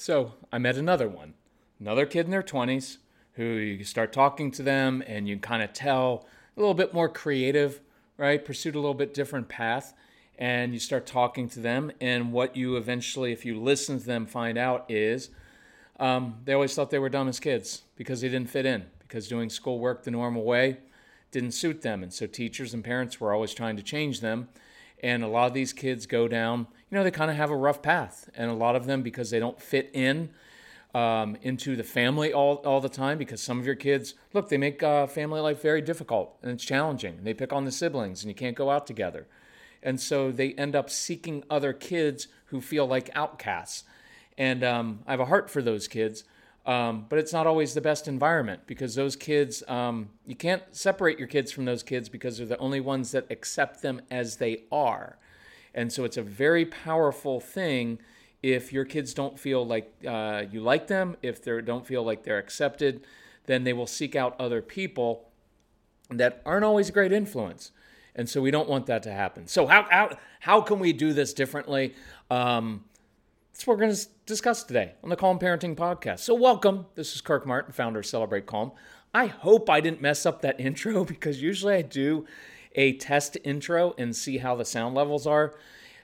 So I met another one, another kid in their 20s who you start talking to them and you kind of tell a little bit more creative, right? Pursued a little bit different path. And you start talking to them. And what you eventually, if you listen to them, find out is um, they always thought they were dumb as kids because they didn't fit in, because doing schoolwork the normal way didn't suit them. And so teachers and parents were always trying to change them. And a lot of these kids go down, you know, they kind of have a rough path. And a lot of them, because they don't fit in um, into the family all, all the time, because some of your kids, look, they make uh, family life very difficult and it's challenging. They pick on the siblings and you can't go out together. And so they end up seeking other kids who feel like outcasts. And um, I have a heart for those kids. Um, but it's not always the best environment because those kids, um, you can't separate your kids from those kids because they're the only ones that accept them as they are. And so it's a very powerful thing if your kids don't feel like uh, you like them, if they don't feel like they're accepted, then they will seek out other people that aren't always a great influence. And so we don't want that to happen. So how how how can we do this differently? Um, that's what we're going to discuss today on the Calm Parenting Podcast. So, welcome. This is Kirk Martin, founder of Celebrate Calm. I hope I didn't mess up that intro because usually I do a test intro and see how the sound levels are.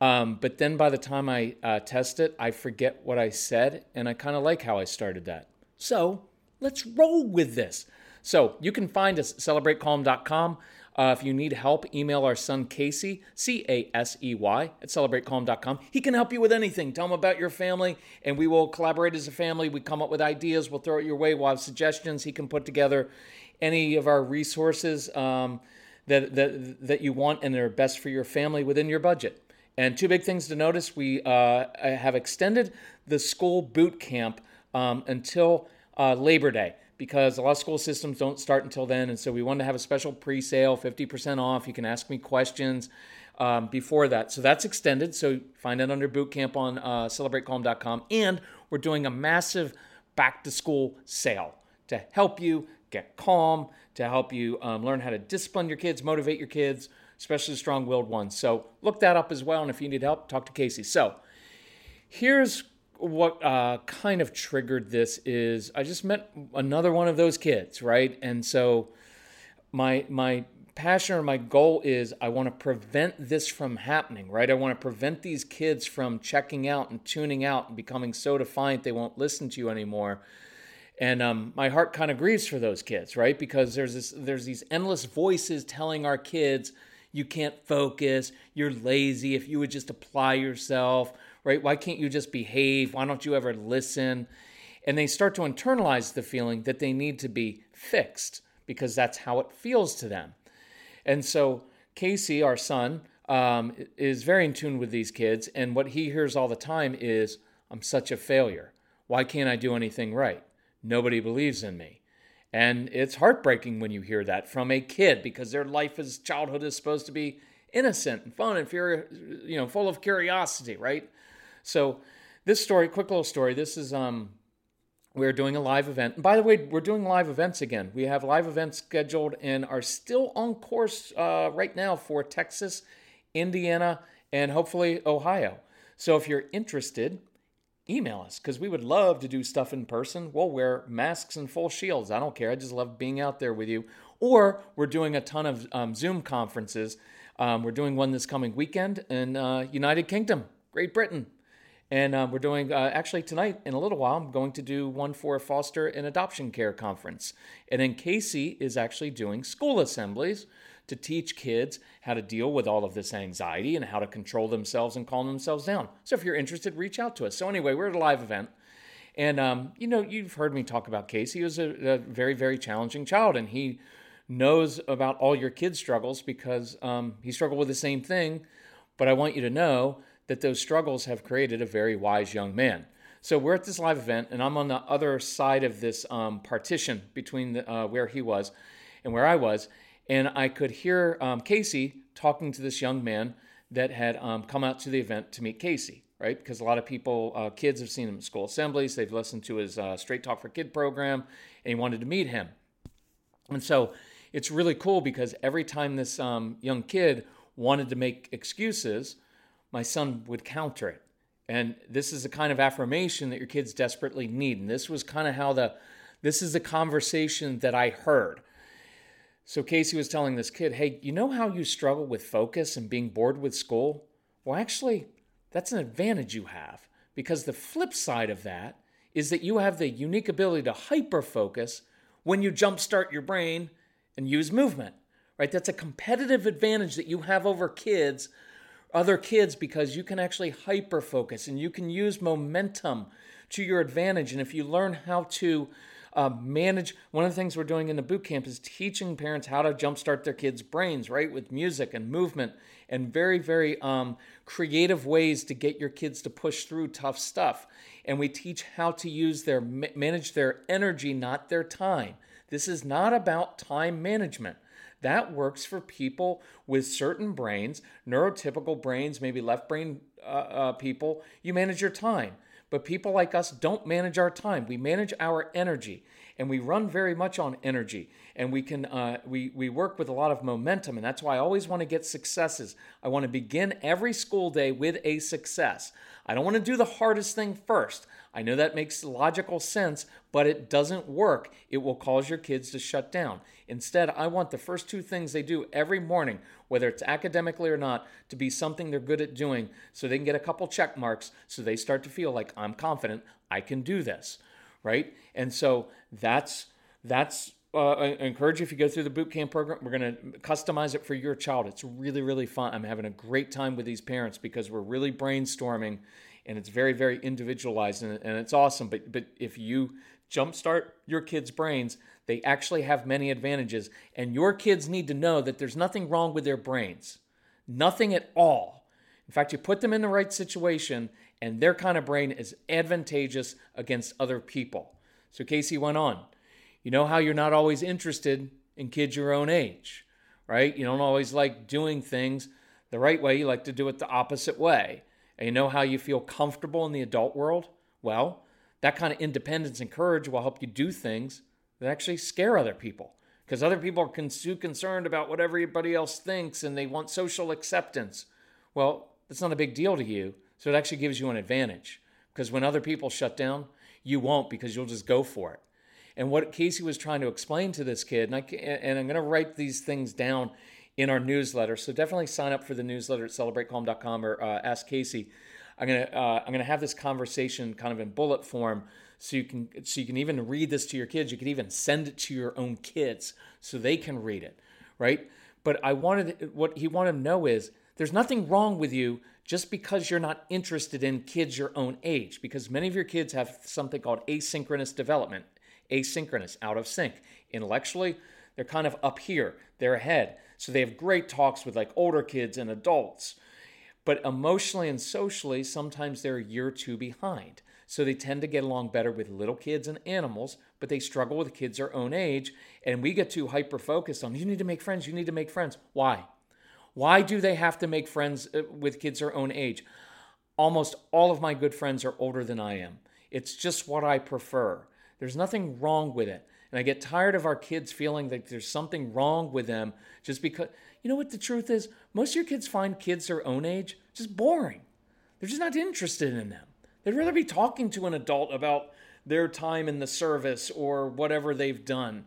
Um, but then by the time I uh, test it, I forget what I said, and I kind of like how I started that. So, let's roll with this. So, you can find us at celebratecalm.com. Uh, if you need help, email our son Casey, C A S E Y, at celebratecalm.com. He can help you with anything. Tell him about your family, and we will collaborate as a family. We come up with ideas, we'll throw it your way, we'll have suggestions. He can put together any of our resources um, that, that, that you want and are best for your family within your budget. And two big things to notice we uh, have extended the school boot camp um, until uh, Labor Day because a lot of school systems don't start until then. And so we wanted to have a special pre sale, 50% off. You can ask me questions um, before that. So that's extended. So find it under bootcamp on uh, celebratecalm.com. And we're doing a massive back to school sale to help you get calm, to help you um, learn how to discipline your kids, motivate your kids, especially strong willed ones. So look that up as well. And if you need help, talk to Casey. So here's what uh, kind of triggered this is I just met another one of those kids, right? And so my my passion or my goal is I want to prevent this from happening, right? I want to prevent these kids from checking out and tuning out and becoming so defiant they won't listen to you anymore. And um, my heart kind of grieves for those kids, right? Because there's this there's these endless voices telling our kids you can't focus, you're lazy, if you would just apply yourself, right? Why can't you just behave? Why don't you ever listen? And they start to internalize the feeling that they need to be fixed because that's how it feels to them. And so Casey, our son, um, is very in tune with these kids. And what he hears all the time is, I'm such a failure. Why can't I do anything right? Nobody believes in me. And it's heartbreaking when you hear that from a kid because their life as childhood is supposed to be innocent and fun and fear, you know, full of curiosity, right? So this story, quick little story. This is um, we're doing a live event. And by the way, we're doing live events again. We have live events scheduled and are still on course uh, right now for Texas, Indiana, and hopefully Ohio. So if you're interested, email us because we would love to do stuff in person. We'll wear masks and full shields. I don't care. I just love being out there with you. Or we're doing a ton of um, Zoom conferences. Um, we're doing one this coming weekend in uh, United Kingdom, Great Britain. And uh, we're doing, uh, actually, tonight, in a little while, I'm going to do one for foster and adoption care conference. And then Casey is actually doing school assemblies to teach kids how to deal with all of this anxiety and how to control themselves and calm themselves down. So if you're interested, reach out to us. So, anyway, we're at a live event. And, um, you know, you've heard me talk about Casey. He was a, a, very, very challenging child. And he knows about all your kids' struggles because um, he struggled with the same thing. But I want you to know that those struggles have created a very wise young man. So we're at this live event, and I'm on the other side of this um, partition between the, uh, where he was and where I was, and I could hear um, Casey talking to this young man that had um, come out to the event to meet Casey, right? Because a lot of people, uh, kids, have seen him at school assemblies, they've listened to his uh, Straight Talk for Kid program, and he wanted to meet him. And so it's really cool because every time this um, young kid wanted to make excuses, my son would counter it. And this is the kind of affirmation that your kids desperately need. And this was kind of how the, this is the conversation that I heard. So Casey was telling this kid, hey, you know how you struggle with focus and being bored with school? Well, actually, that's an advantage you have because the flip side of that is that you have the unique ability to hyper focus when you jumpstart your brain and use movement, right? That's a competitive advantage that you have over kids other kids because you can actually hyper focus and you can use momentum to your advantage. And if you learn how to uh, manage, one of the things we're doing in the boot camp is teaching parents how to jumpstart their kids' brains, right, with music and movement and very, very um, creative ways to get your kids to push through tough stuff. And we teach how to use their manage their energy, not their time. This is not about time management. That works for people with certain brains, neurotypical brains, maybe left brain uh, uh, people. You manage your time. But people like us don't manage our time. We manage our energy, and we run very much on energy. And we can uh, we we work with a lot of momentum, and that's why I always want to get successes. I want to begin every school day with a success. I don't want to do the hardest thing first. I know that makes logical sense, but it doesn't work. It will cause your kids to shut down. Instead, I want the first two things they do every morning, whether it's academically or not, to be something they're good at doing so they can get a couple check marks so they start to feel like I'm confident, I can do this, right? And so that's that's uh, I encourage you if you go through the boot camp program, we're going to customize it for your child. It's really, really fun. I'm having a great time with these parents because we're really brainstorming and it's very, very individualized and, and it's awesome. But, but if you jumpstart your kids' brains, they actually have many advantages. And your kids need to know that there's nothing wrong with their brains, nothing at all. In fact, you put them in the right situation, and their kind of brain is advantageous against other people. So Casey went on. You know how you're not always interested in kids your own age, right? You don't always like doing things the right way, you like to do it the opposite way. And you know how you feel comfortable in the adult world? Well, that kind of independence and courage will help you do things that actually scare other people. Because other people are too concerned about what everybody else thinks and they want social acceptance. Well, that's not a big deal to you. So it actually gives you an advantage. Because when other people shut down, you won't because you'll just go for it. And what Casey was trying to explain to this kid, and, I, and I'm going to write these things down in our newsletter. So definitely sign up for the newsletter at celebratecalm.com or uh, ask Casey. I'm gonna uh, I'm gonna have this conversation kind of in bullet form, so you can so you can even read this to your kids. You can even send it to your own kids so they can read it, right? But I wanted what he wanted to know is there's nothing wrong with you just because you're not interested in kids your own age, because many of your kids have something called asynchronous development asynchronous, out of sync. Intellectually, they're kind of up here, they're ahead. So they have great talks with like older kids and adults. But emotionally and socially, sometimes they're a year or two behind. So they tend to get along better with little kids and animals, but they struggle with kids their own age. And we get too hyper focused on you need to make friends, you need to make friends. Why? Why do they have to make friends uh, with kids their own age? Almost all of my good friends are older than I am. It's just what I prefer. There's nothing wrong with it. And I get tired of our kids feeling that there's something wrong with them just because, you know what the truth is? Most of your kids find kids their own age just boring. They're just not interested in them. They'd rather be talking to an adult about their time in the service or whatever they've done.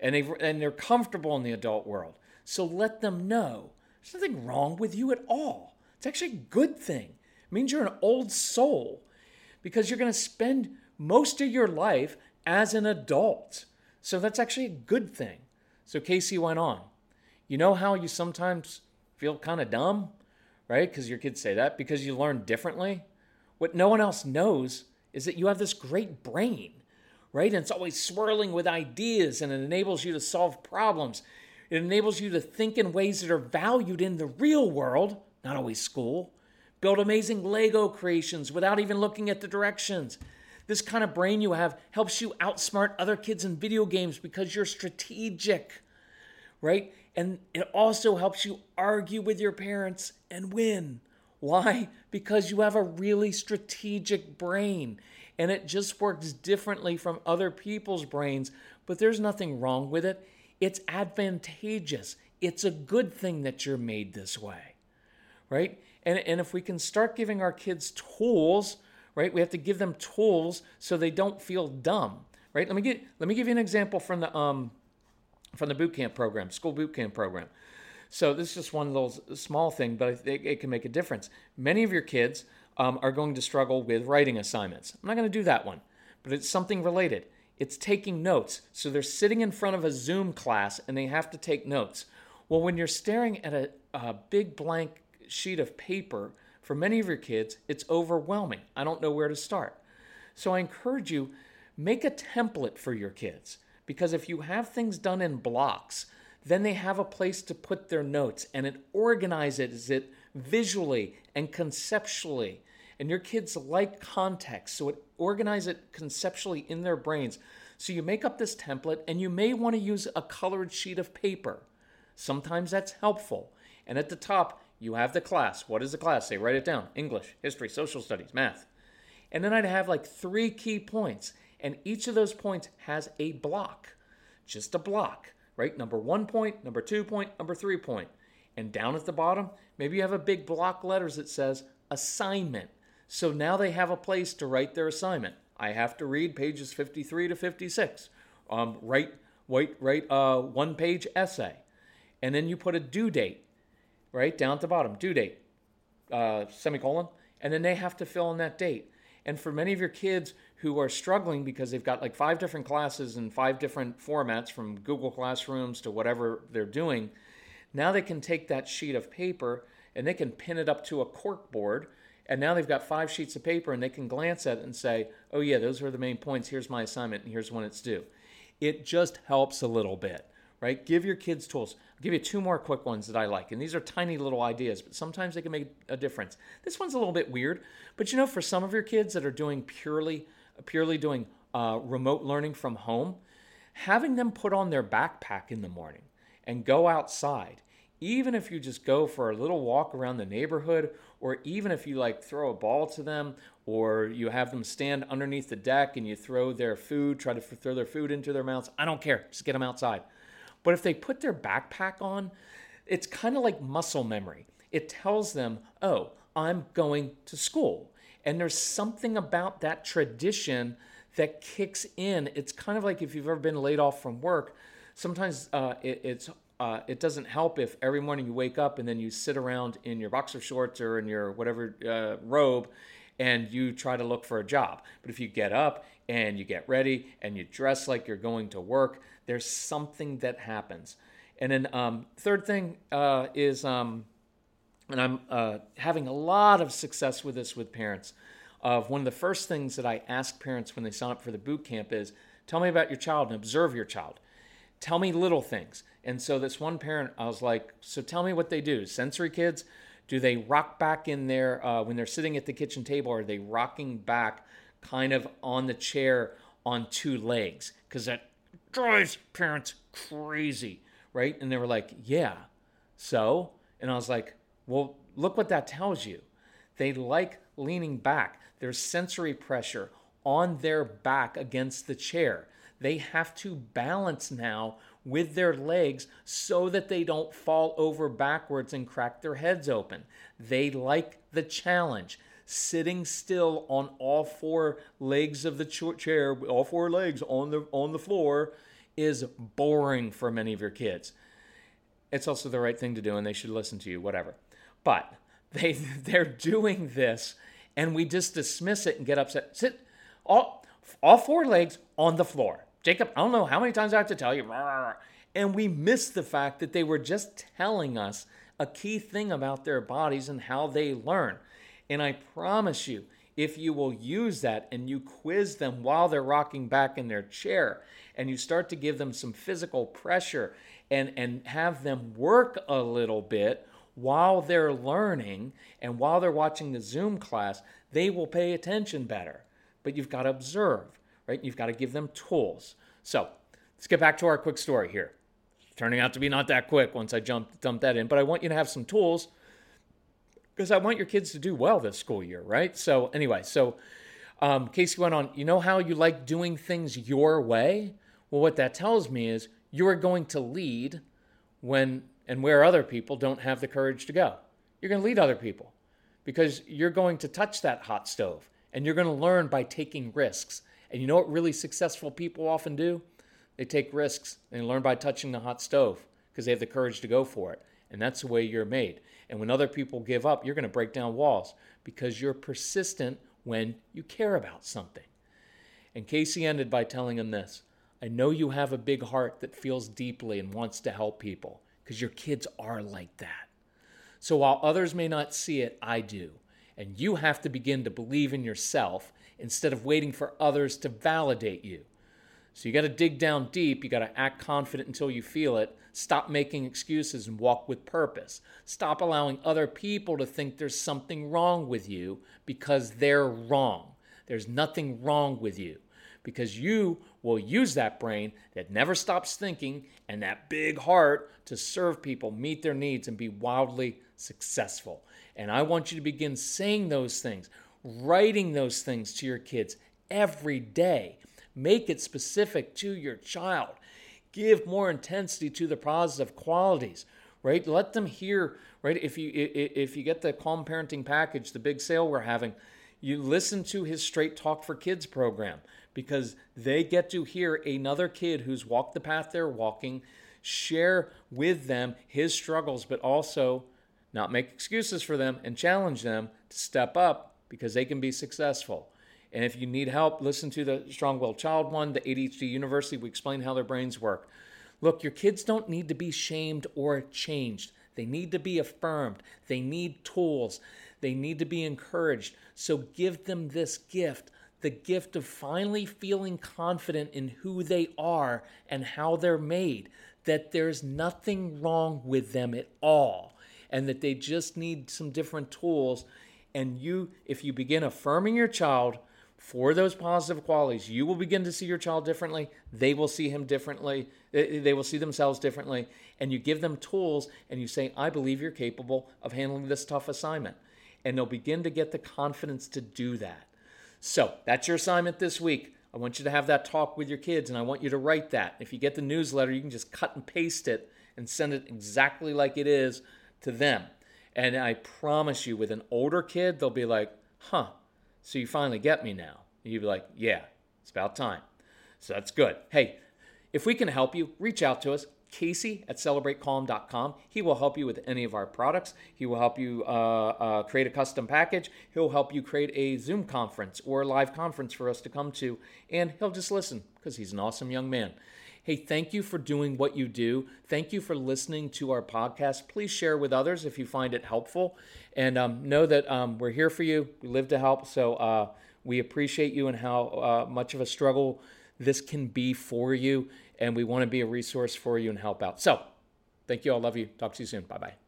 And, they and they're comfortable in the adult world. So let them know there's nothing wrong with you at all. It's actually a good thing. It means you're an old soul because you're going to spend most of your life as an adult. So that's actually a good thing. So Casey went on. You know how you sometimes feel kind of dumb, right? Because your kids say that because you learn differently. What no one else knows is that you have this great brain, right? And it's always swirling with ideas and it enables you to solve problems. It enables you to think in ways that are valued in the real world, not always school. Build amazing Lego creations without even looking at the directions. This kind of brain you have helps you outsmart other kids in video games because you're strategic, right? And it also helps you argue with your parents and win. Why? Because you have a really strategic brain and it just works differently from other people's brains, but there's nothing wrong with it. It's advantageous. It's a good thing that you're made this way, right? And, and if we can start giving our kids tools, right, we have to give them tools so they don't feel dumb, right? Let me get let me give you an example from the um from the boot camp program, school boot camp program. So this is just one little small thing, but it, it can make a difference. Many of your kids um, are going to struggle with writing assignments. I'm not going to do that one, but it's something related. It's taking notes. So they're sitting in front of a Zoom class and they have to take notes. Well, when you're staring at a, a big blank sheet of paper, for many of your kids, it's overwhelming. I don't know where to start. So I encourage you, make a template for your kids because if you have things done in blocks, then they have a place to put their notes and it organizes it visually and conceptually. And your kids like context, so it organizes it conceptually in their brains. So you make up this template and you may want to use a colored sheet of paper. Sometimes that's helpful. And at the top, you have the class. What is the class? Say, write it down English, history, social studies, math. And then I'd have like three key points. And each of those points has a block, just a block right? Number one point, number two point, number three point. And down at the bottom, maybe you have a big block letters that says assignment. So now they have a place to write their assignment. I have to read pages 53 to 56. Um, write, write, write a one page essay. And then you put a due date, right? Down at the bottom, due date, uh, semicolon. And then they have to fill in that date. And for many of your kids who are struggling because they've got like five different classes in five different formats from Google Classrooms to whatever they're doing, now they can take that sheet of paper and they can pin it up to a cork board. And now they've got five sheets of paper and they can glance at it and say, oh, yeah, those are the main points. Here's my assignment and here's when it's due. It just helps a little bit, right? Give your kids tools. I'll give you two more quick ones that I like. And these are tiny little ideas, but sometimes they can make a difference. This one's a little bit weird, but you know, for some of your kids that are doing purely purely doing uh, remote learning from home, having them put on their backpack in the morning and go outside, even if you just go for a little walk around the neighborhood, or even if you like throw a ball to them, or you have them stand underneath the deck and you throw their food, try to throw their food into their mouths. I don't care, just get them outside. But if they put their backpack on, it's kind of like muscle memory. It tells them, oh, I'm going to school. And there's something about that tradition that kicks in. It's kind of like if you've ever been laid off from work. Sometimes uh, it, it's uh, it doesn't help if every morning you wake up and then you sit around in your boxer shorts or in your whatever uh, robe and you try to look for a job. But if you get up and you get ready and you dress like you're going to work, there's something that happens. And then um, third thing uh, is um, and I'm uh, having a lot of success with this with parents. Of one of the first things that I ask parents when they sign up for the boot camp is, "Tell me about your child and observe your child. Tell me little things." And so this one parent, I was like, "So tell me what they do. Sensory kids, do they rock back in there uh, when they're sitting at the kitchen table? Are they rocking back kind of on the chair on two legs because that drives parents crazy, right? And they were like, yeah. So, and I was like, well, look what that tells you. They like leaning back. There's sensory pressure on their back against the chair. They have to balance now with their legs so that they don't fall over backwards and crack their heads open. They like the challenge. Sitting still on all four legs of the chair, all four legs on the on the floor is boring for many of your kids. It's also the right thing to do and they should listen to you, whatever. But they they're doing this and we just dismiss it and get upset. Sit all all four legs on the floor. Jacob, I don't know how many times I have to tell you. And we miss the fact that they were just telling us a key thing about their bodies and how they learn. And I promise you, if you will use that and you quiz them while they're rocking back in their chair and you start to give them some physical pressure and, and have them work a little bit while they're learning and while they're watching the Zoom class, they will pay attention better. But you've got to observe, right? You've got to give them tools. So let's get back to our quick story here. turning out to be not that quick once I jumped dumped that in, but I want you to have some tools because I want your kids to do well this school year, right? So anyway, so um, Casey went on. You know how you like doing things your way? Well, what that tells me is you are going to lead when and where other people don't have the courage to go. You're going to lead other people because you're going to touch that hot stove and you're going to learn by taking risks. And you know what really successful people often do? They take risks and learn by touching the hot stove because they have the courage to go for it. And that's the way you're made. And when other people give up, you're going to break down walls because you're persistent when you care about something. And Casey ended by telling him this I know you have a big heart that feels deeply and wants to help people because your kids are like that. So while others may not see it, I do. And you have to begin to believe in yourself instead of waiting for others to validate you. So you got to dig down deep. You got to act confident until you feel it. Stop making excuses and walk with purpose. Stop allowing other people to think there's something wrong with you because they're wrong. There's nothing wrong with you because you will use that brain that never stops thinking and that big heart to serve people, meet their needs, and be wildly successful. And I want you to begin saying those things, writing those things to your kids every day. Make it specific to your child. Give more intensity to the positive qualities, right? Let them hear, right? If you if you get the calm parenting package, the big sale we're having, you listen to his Straight Talk for Kids program because they get to hear another kid who's walked the path they're walking share with them his struggles, but also not make excuses for them and challenge them to step up because they can be successful. And if you need help, listen to the Strong Willed Child one, the ADHD University. We explain how their brains work. Look, your kids don't need to be shamed or changed. They need to be affirmed. They need tools. They need to be encouraged. So give them this gift the gift of finally feeling confident in who they are and how they're made, that there's nothing wrong with them at all, and that they just need some different tools. And you, if you begin affirming your child for those positive qualities, you will begin to see your child differently. They will see him differently. They will see themselves differently. And you give them tools and you say, I believe you're capable of handling this tough assignment. And they'll begin to get the confidence to do that. So that's your assignment this week. I want you to have that talk with your kids and I want you to write that. If you get the newsletter, you can just cut and paste it and send it exactly like it is to them. And I promise you, with an older kid, they'll be like, huh, so you finally get me now. And you'd be like, yeah, it's about time. So that's good. Hey, if we can help you, reach out to us. Casey at celebratecalm.com. He will help you with any of our products. He will help you uh, uh, create a custom package. He'll help you create a Zoom conference or a live conference for us to come to, and he'll just listen because he's an awesome young man. Hey, thank you for doing what you do. Thank you for listening to our podcast. Please share with others if you find it helpful. And um, know that um, we're here for you. We live to help. So uh, we appreciate you and how uh, much of a struggle this can be for you and we want to be a resource for you and help out. So, thank you all. Love you. Talk to you soon. Bye bye.